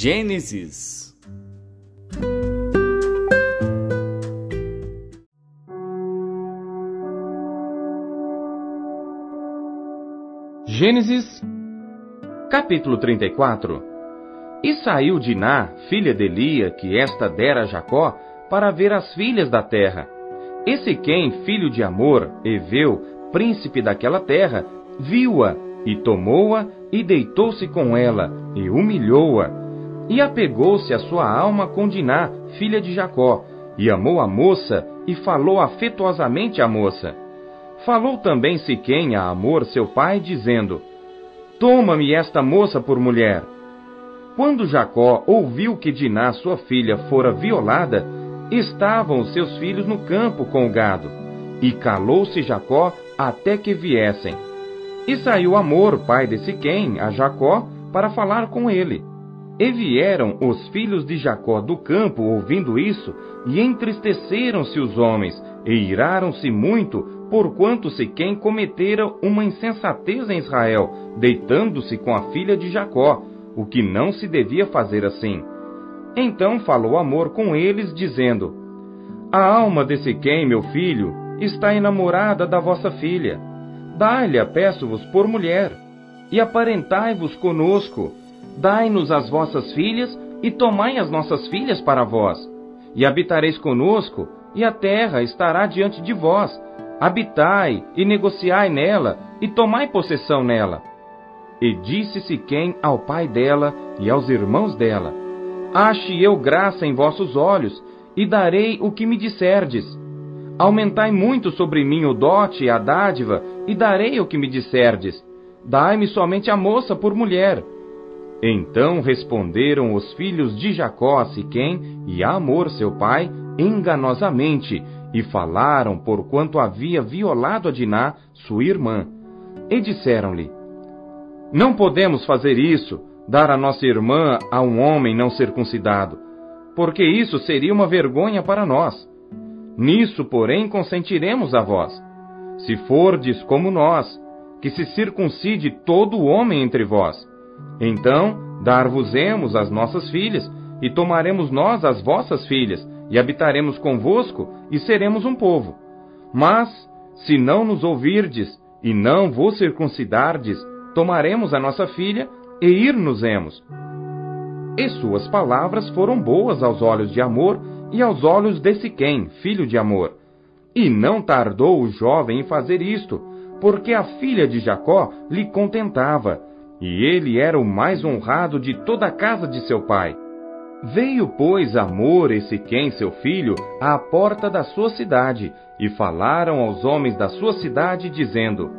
Gênesis Gênesis, capítulo 34 E saiu Diná, filha de Elia, que esta dera a Jacó, para ver as filhas da terra. E Siquém, filho de Amor, Eveu, príncipe daquela terra, viu-a, e tomou-a, e deitou-se com ela, e humilhou-a. E apegou-se a sua alma com Diná, filha de Jacó, e amou a moça, e falou afetuosamente à moça. Falou também Siquém a Amor, seu pai, dizendo: Toma-me esta moça por mulher. Quando Jacó ouviu que Diná, sua filha, fora violada, estavam os seus filhos no campo com o gado. E calou-se Jacó até que viessem. E saiu Amor, pai de Siquém, a Jacó, para falar com ele. E vieram os filhos de Jacó do campo ouvindo isso, e entristeceram-se os homens, e iraram-se muito, porquanto Siquém cometera uma insensatez em Israel, deitando-se com a filha de Jacó, o que não se devia fazer assim. Então falou Amor com eles, dizendo: A alma de Siquém, meu filho, está enamorada da vossa filha. Dai-lhe, peço-vos, por mulher, e aparentai-vos conosco. Dai-nos as vossas filhas, e tomai as nossas filhas para vós. E habitareis conosco, e a terra estará diante de vós, habitai e negociai nela, e tomai possessão nela. E disse Siquém ao pai dela e aos irmãos dela: Ache eu graça em vossos olhos, e darei o que me disserdes. Aumentai muito sobre mim o dote e a dádiva, e darei o que me disserdes. Dai-me somente a moça por mulher. Então responderam os filhos de Jacó a Siquém e a Amor seu pai, enganosamente, e falaram por quanto havia violado a Diná, sua irmã. E disseram-lhe: Não podemos fazer isso, dar a nossa irmã a um homem não circuncidado, porque isso seria uma vergonha para nós. Nisso, porém, consentiremos a vós. Se fordes como nós, que se circuncide todo homem entre vós, então dar-vos-emos as nossas filhas, e tomaremos nós as vossas filhas, e habitaremos convosco, e seremos um povo. Mas, se não nos ouvirdes, e não vos circuncidardes, tomaremos a nossa filha, e ir-nos-emos. E suas palavras foram boas aos olhos de Amor, e aos olhos de Siquém, filho de Amor. E não tardou o jovem em fazer isto, porque a filha de Jacó lhe contentava, e ele era o mais honrado de toda a casa de seu pai. Veio, pois, Amor e Siquém, seu filho, à porta da sua cidade, e falaram aos homens da sua cidade, dizendo: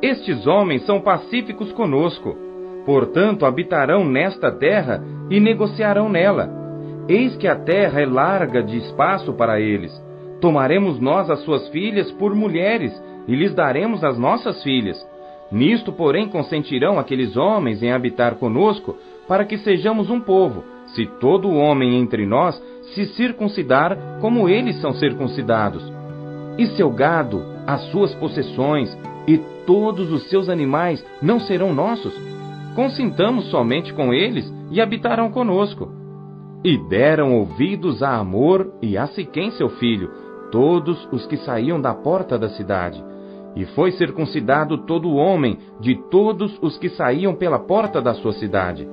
Estes homens são pacíficos conosco, portanto habitarão nesta terra e negociarão nela. Eis que a terra é larga de espaço para eles. Tomaremos nós as suas filhas por mulheres, e lhes daremos as nossas filhas. Nisto, porém, consentirão aqueles homens em habitar conosco, para que sejamos um povo se todo homem entre nós se circuncidar como eles são circuncidados. E seu gado, as suas possessões e todos os seus animais não serão nossos? Consintamos somente com eles e habitarão conosco. E deram ouvidos a Amor e a Siquém seu filho, todos os que saíam da porta da cidade. E foi circuncidado todo homem de todos os que saíam pela porta da sua cidade.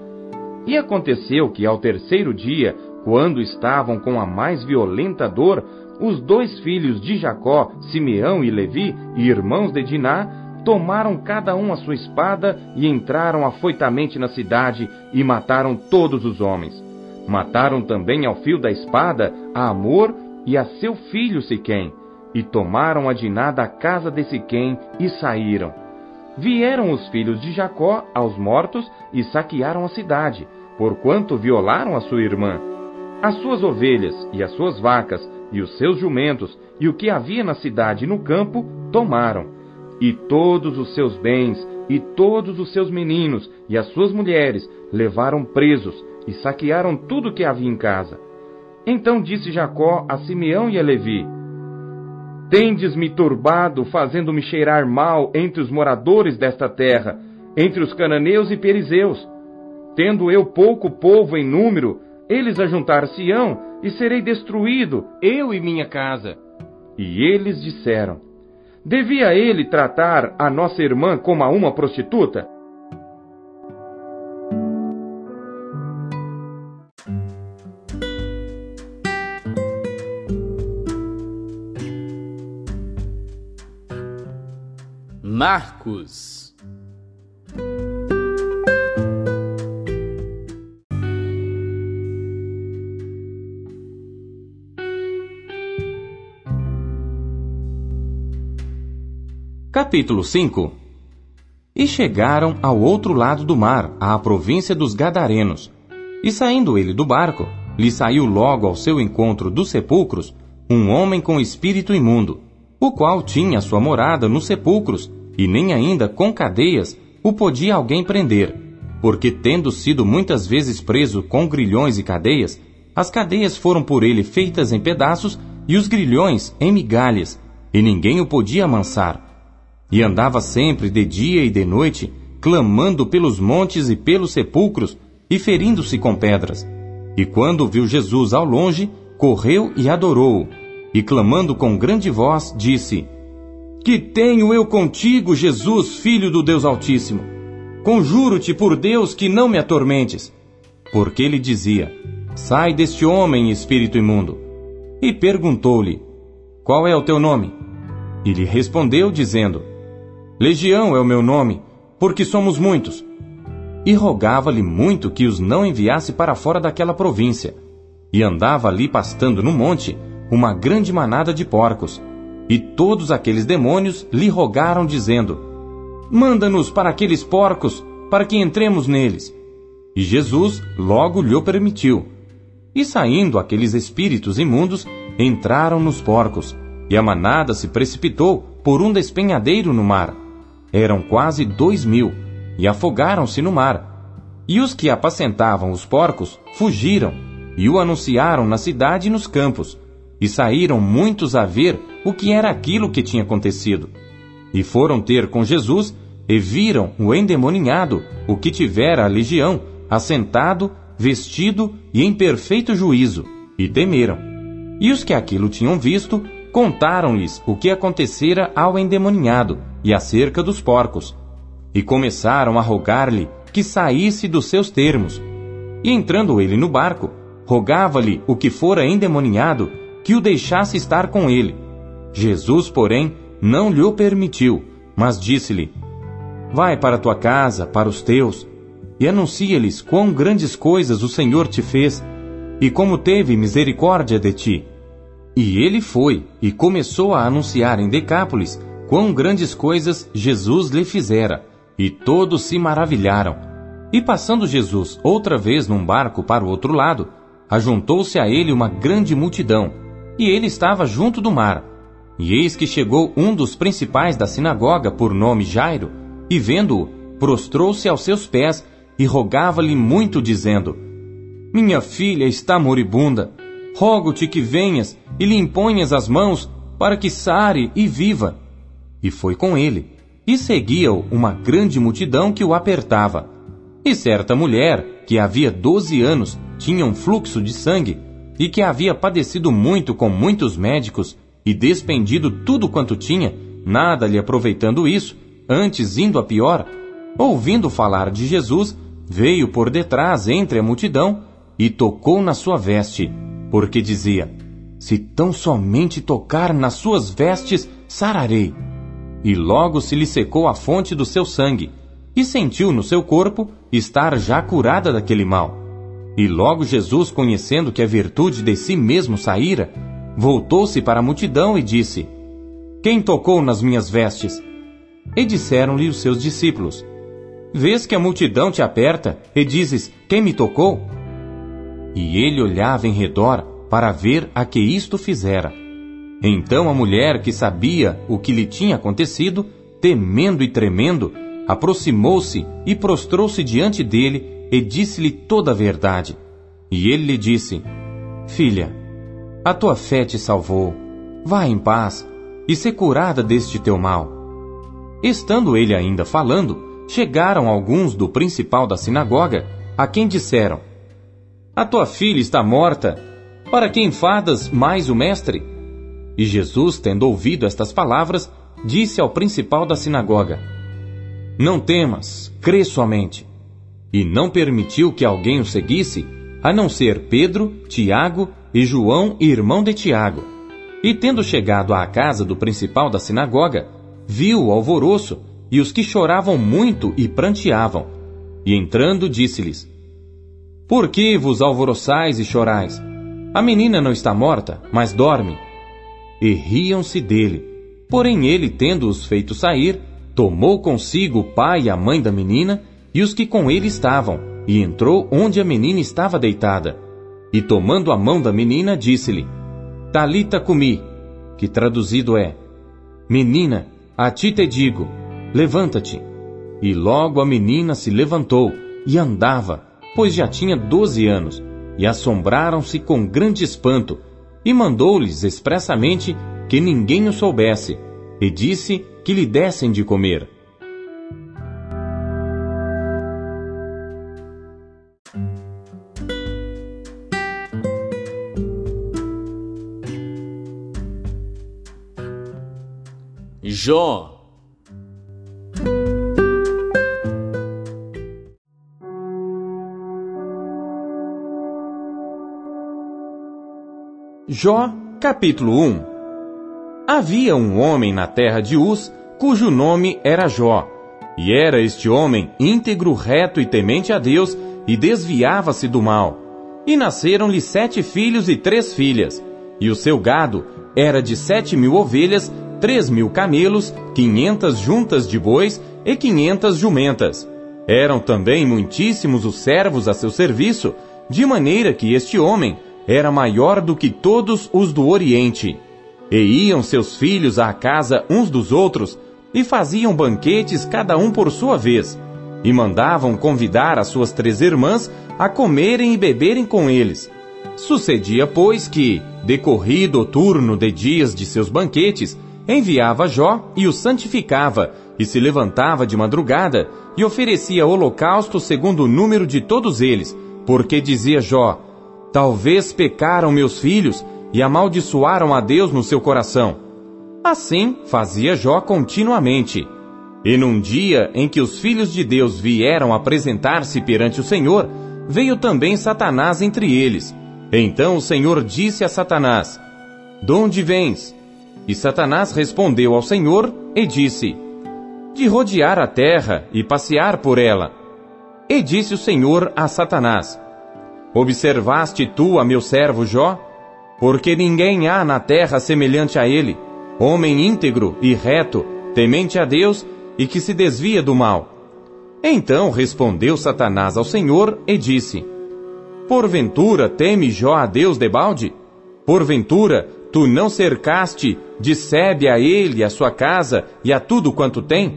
E aconteceu que ao terceiro dia, quando estavam com a mais violenta dor, os dois filhos de Jacó, Simeão e Levi, irmãos de Diná, tomaram cada um a sua espada e entraram afoitamente na cidade e mataram todos os homens. Mataram também ao fio da espada a Amor e a seu filho Siquém, e tomaram a Diná da casa de Siquém e saíram. Vieram os filhos de Jacó aos mortos e saquearam a cidade, porquanto violaram a sua irmã. As suas ovelhas e as suas vacas e os seus jumentos e o que havia na cidade e no campo tomaram. E todos os seus bens e todos os seus meninos e as suas mulheres levaram presos e saquearam tudo o que havia em casa. Então disse Jacó a Simeão e a Levi: Tendes-me turbado, fazendo-me cheirar mal entre os moradores desta terra, entre os cananeus e perizeus. Tendo eu pouco povo em número, eles ajuntar-se-ão, e serei destruído, eu e minha casa. E eles disseram: Devia ele tratar a nossa irmã como a uma prostituta? Marcos Capítulo 5 E chegaram ao outro lado do mar, à província dos Gadarenos. E saindo ele do barco, lhe saiu logo ao seu encontro dos sepulcros um homem com espírito imundo, o qual tinha sua morada nos sepulcros, e nem ainda com cadeias o podia alguém prender, porque tendo sido muitas vezes preso com grilhões e cadeias, as cadeias foram por ele feitas em pedaços e os grilhões em migalhas, e ninguém o podia amansar e andava sempre de dia e de noite, clamando pelos montes e pelos sepulcros, e ferindo-se com pedras. E quando viu Jesus ao longe, correu e adorou-o, e clamando com grande voz, disse: Que tenho eu contigo, Jesus, filho do Deus Altíssimo? Conjuro-te por Deus que não me atormentes. Porque ele dizia: Sai deste homem, espírito imundo. E perguntou-lhe: Qual é o teu nome? E lhe respondeu, dizendo: Legião é o meu nome, porque somos muitos. E rogava-lhe muito que os não enviasse para fora daquela província. E andava ali pastando no monte uma grande manada de porcos. E todos aqueles demônios lhe rogaram, dizendo: Manda-nos para aqueles porcos, para que entremos neles. E Jesus logo lhe permitiu. E saindo aqueles espíritos imundos, entraram nos porcos, e a manada se precipitou por um despenhadeiro no mar eram quase dois mil, e afogaram-se no mar. E os que apacentavam os porcos fugiram, e o anunciaram na cidade e nos campos, e saíram muitos a ver o que era aquilo que tinha acontecido. E foram ter com Jesus, e viram o endemoninhado, o que tivera a legião, assentado, vestido e em perfeito juízo, e temeram. E os que aquilo tinham visto, contaram-lhes o que acontecera ao endemoninhado e acerca dos porcos, e começaram a rogar-lhe que saísse dos seus termos. E entrando ele no barco, rogava-lhe o que fora endemoninhado que o deixasse estar com ele. Jesus, porém, não lhe permitiu, mas disse-lhe: Vai para tua casa, para os teus, e anuncia-lhes quão grandes coisas o Senhor te fez, e como teve misericórdia de ti. E ele foi e começou a anunciar em Decápolis quão grandes coisas Jesus lhe fizera, e todos se maravilharam. E passando Jesus outra vez num barco para o outro lado, ajuntou-se a ele uma grande multidão, e ele estava junto do mar. E eis que chegou um dos principais da sinagoga, por nome Jairo, e vendo-o, prostrou-se aos seus pés e rogava-lhe muito, dizendo: Minha filha está moribunda rogo-te que venhas e lhe imponhas as mãos para que sare e viva. E foi com ele, e seguia-o uma grande multidão que o apertava. E certa mulher, que havia doze anos, tinha um fluxo de sangue, e que havia padecido muito com muitos médicos, e despendido tudo quanto tinha, nada lhe aproveitando isso, antes indo a pior, ouvindo falar de Jesus, veio por detrás entre a multidão e tocou na sua veste porque dizia: Se tão somente tocar nas suas vestes, sararei. E logo se lhe secou a fonte do seu sangue, e sentiu no seu corpo estar já curada daquele mal. E logo Jesus, conhecendo que a virtude de si mesmo saíra, voltou-se para a multidão e disse: Quem tocou nas minhas vestes? E disseram-lhe os seus discípulos: Vês que a multidão te aperta e dizes: Quem me tocou? E ele olhava em redor para ver a que isto fizera. Então a mulher, que sabia o que lhe tinha acontecido, temendo e tremendo, aproximou-se e prostrou-se diante dele e disse-lhe toda a verdade. E ele lhe disse: Filha, a tua fé te salvou. Vá em paz e se curada deste teu mal. Estando ele ainda falando, chegaram alguns do principal da sinagoga a quem disseram: A tua filha está morta. Para quem fadas mais o mestre? E Jesus, tendo ouvido estas palavras, disse ao principal da sinagoga: Não temas, crê somente. E não permitiu que alguém o seguisse, a não ser Pedro, Tiago e João, irmão de Tiago. E tendo chegado à casa do principal da sinagoga, viu o alvoroço e os que choravam muito e pranteavam. E entrando, disse-lhes: Por que vos alvoroçais e chorais? A menina não está morta, mas dorme. E riam-se dele. Porém, ele, tendo-os feito sair, tomou consigo o pai e a mãe da menina e os que com ele estavam, e entrou onde a menina estava deitada. E tomando a mão da menina, disse-lhe: Talita cumi, que traduzido é: Menina, a ti te digo, levanta-te. E logo a menina se levantou e andava, pois já tinha doze anos, e assombraram-se com grande espanto, e mandou-lhes expressamente que ninguém o soubesse, e disse que lhe dessem de comer. Jó Jó, capítulo 1 Havia um homem na terra de Uz, cujo nome era Jó. E era este homem íntegro, reto e temente a Deus, e desviava-se do mal. E nasceram-lhe sete filhos e três filhas. E o seu gado era de sete mil ovelhas, três mil camelos, quinhentas juntas de bois e quinhentas jumentas. Eram também muitíssimos os servos a seu serviço, de maneira que este homem era maior do que todos os do Oriente. E iam seus filhos à casa uns dos outros, e faziam banquetes cada um por sua vez, e mandavam convidar as suas três irmãs a comerem e beberem com eles. Sucedia, pois, que, decorrido o turno de dias de seus banquetes, enviava Jó e o santificava, e se levantava de madrugada, e oferecia holocausto segundo o número de todos eles, porque dizia Jó, Talvez pecaram meus filhos e amaldiçoaram a Deus no seu coração. Assim fazia Jó continuamente. E num dia em que os filhos de Deus vieram apresentar-se perante o Senhor, veio também Satanás entre eles. Então o Senhor disse a Satanás: De onde vens? E Satanás respondeu ao Senhor e disse: De rodear a terra e passear por ela. E disse o Senhor a Satanás: Observaste tu a meu servo Jó? Porque ninguém há na terra semelhante a ele, homem íntegro e reto, temente a Deus e que se desvia do mal. Então respondeu Satanás ao Senhor e disse: Porventura teme Jó a Deus debalde? Porventura tu não cercaste de sebe a ele, a sua casa e a tudo quanto tem?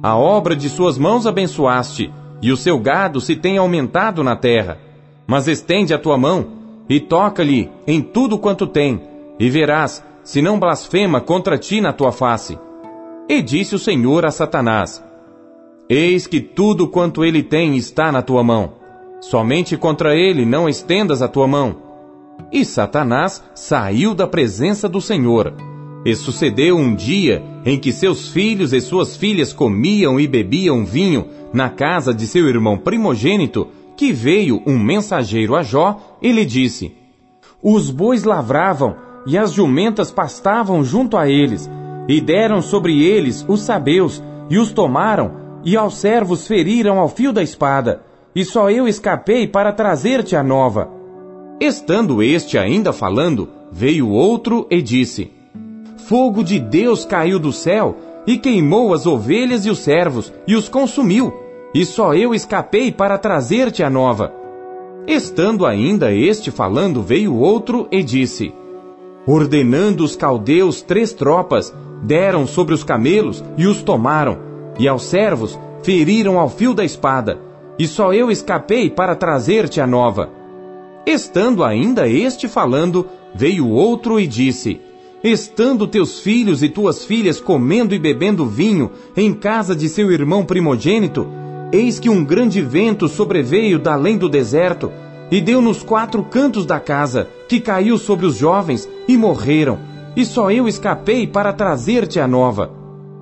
A obra de suas mãos abençoaste, e o seu gado se tem aumentado na terra. Mas estende a tua mão e toca-lhe em tudo quanto tem, e verás se não blasfema contra ti na tua face. E disse o Senhor a Satanás: Eis que tudo quanto ele tem está na tua mão. Somente contra ele não estendas a tua mão. E Satanás saiu da presença do Senhor. E sucedeu um dia em que seus filhos e suas filhas comiam e bebiam vinho na casa de seu irmão primogênito, que veio um mensageiro a Jó e lhe disse: Os bois lavravam e as jumentas pastavam junto a eles, e deram sobre eles os sabeus, e os tomaram, e aos servos feriram ao fio da espada, e só eu escapei para trazer-te a nova. Estando este ainda falando, veio outro e disse: Fogo de Deus caiu do céu e queimou as ovelhas e os servos e os consumiu e só eu escapei para trazer-te a nova. Estando ainda este falando, veio outro e disse: Ordenando os caldeus três tropas, deram sobre os camelos e os tomaram, e aos servos feriram ao fio da espada, e só eu escapei para trazer-te a nova. Estando ainda este falando, veio outro e disse: Estando teus filhos e tuas filhas comendo e bebendo vinho em casa de seu irmão primogênito, eis que um grande vento sobreveio da além do deserto e deu nos quatro cantos da casa, que caiu sobre os jovens e morreram, e só eu escapei para trazer-te a nova.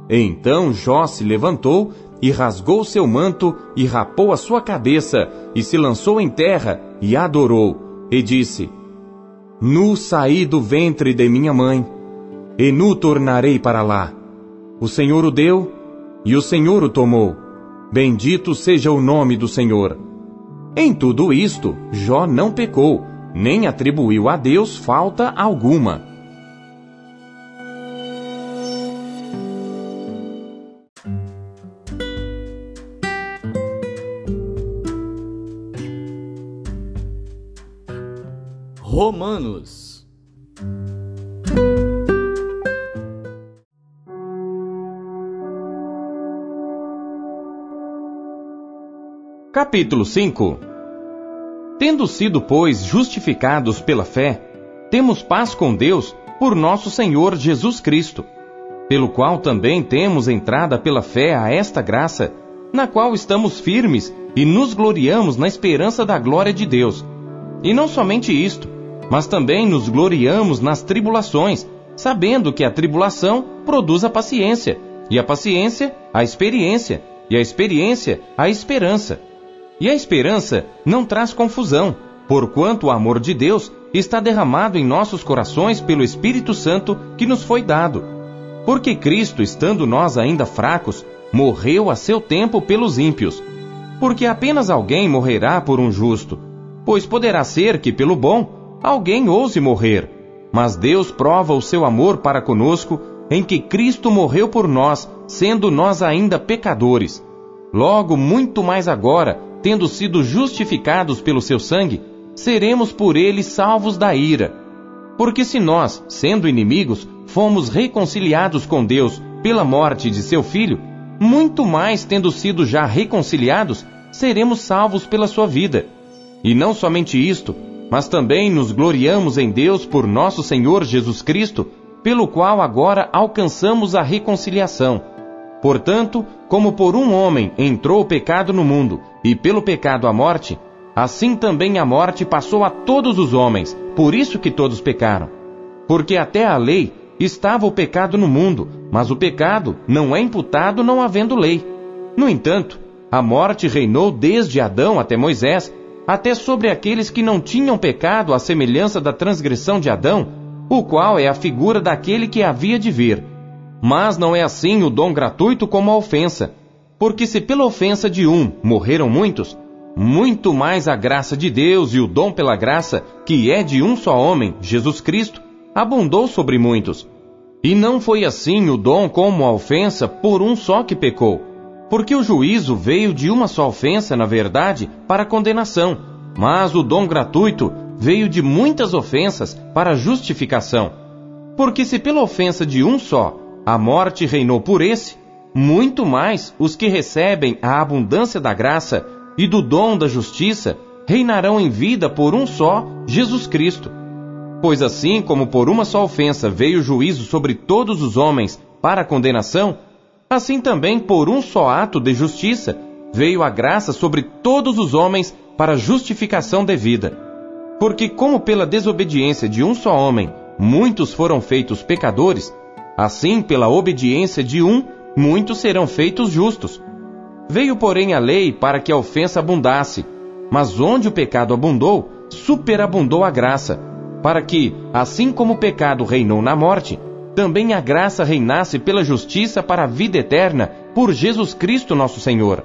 Então Jó se levantou e rasgou seu manto e rapou a sua cabeça e se lançou em terra e adorou e disse: Nu saí do ventre de minha mãe e nu tornarei para lá. O Senhor o deu e o Senhor o tomou. Bendito seja o nome do Senhor. Em tudo isto, Jó não pecou, nem atribuiu a Deus falta alguma. Romanos Capítulo 5 Tendo sido, pois, justificados pela fé, temos paz com Deus por nosso Senhor Jesus Cristo, pelo qual também temos entrada pela fé a esta graça, na qual estamos firmes e nos gloriamos na esperança da glória de Deus. E não somente isto, mas também nos gloriamos nas tribulações, sabendo que a tribulação produz a paciência, e a paciência, a experiência, e a experiência, a esperança. E a esperança não traz confusão, porquanto o amor de Deus está derramado em nossos corações pelo Espírito Santo que nos foi dado. Porque Cristo, estando nós ainda fracos, morreu a seu tempo pelos ímpios. Porque apenas alguém morrerá por um justo, pois poderá ser que pelo bom alguém ouse morrer. Mas Deus prova o seu amor para conosco em que Cristo morreu por nós, sendo nós ainda pecadores. Logo, muito mais agora, tendo sido justificados pelo seu sangue, seremos por ele salvos da ira. Porque se nós, sendo inimigos, fomos reconciliados com Deus pela morte de seu filho, muito mais tendo sido já reconciliados, seremos salvos pela sua vida. E não somente isto, mas também nos gloriamos em Deus por nosso Senhor Jesus Cristo, pelo qual agora alcançamos a reconciliação. Portanto, como por um homem entrou o pecado no mundo, e pelo pecado a morte, assim também a morte passou a todos os homens, por isso que todos pecaram. Porque até a lei estava o pecado no mundo, mas o pecado não é imputado não havendo lei. No entanto, a morte reinou desde Adão até Moisés, até sobre aqueles que não tinham pecado à semelhança da transgressão de Adão, o qual é a figura daquele que havia de vir. Mas não é assim o dom gratuito como a ofensa. Porque se pela ofensa de um morreram muitos, muito mais a graça de Deus e o dom pela graça, que é de um só homem, Jesus Cristo, abundou sobre muitos. E não foi assim o dom como a ofensa por um só que pecou. Porque o juízo veio de uma só ofensa, na verdade, para condenação, mas o dom gratuito veio de muitas ofensas para justificação. Porque se pela ofensa de um só a morte reinou por esse, muito mais os que recebem a abundância da graça e do dom da justiça reinarão em vida por um só, Jesus Cristo. Pois assim como por uma só ofensa veio o juízo sobre todos os homens para condenação, Assim também, por um só ato de justiça, veio a graça sobre todos os homens para justificação devida. Porque, como pela desobediência de um só homem muitos foram feitos pecadores, assim pela obediência de um muitos serão feitos justos. Veio, porém, a lei para que a ofensa abundasse, mas onde o pecado abundou, superabundou a graça, para que, assim como o pecado reinou na morte, também a graça reinasse pela justiça para a vida eterna por Jesus Cristo nosso Senhor.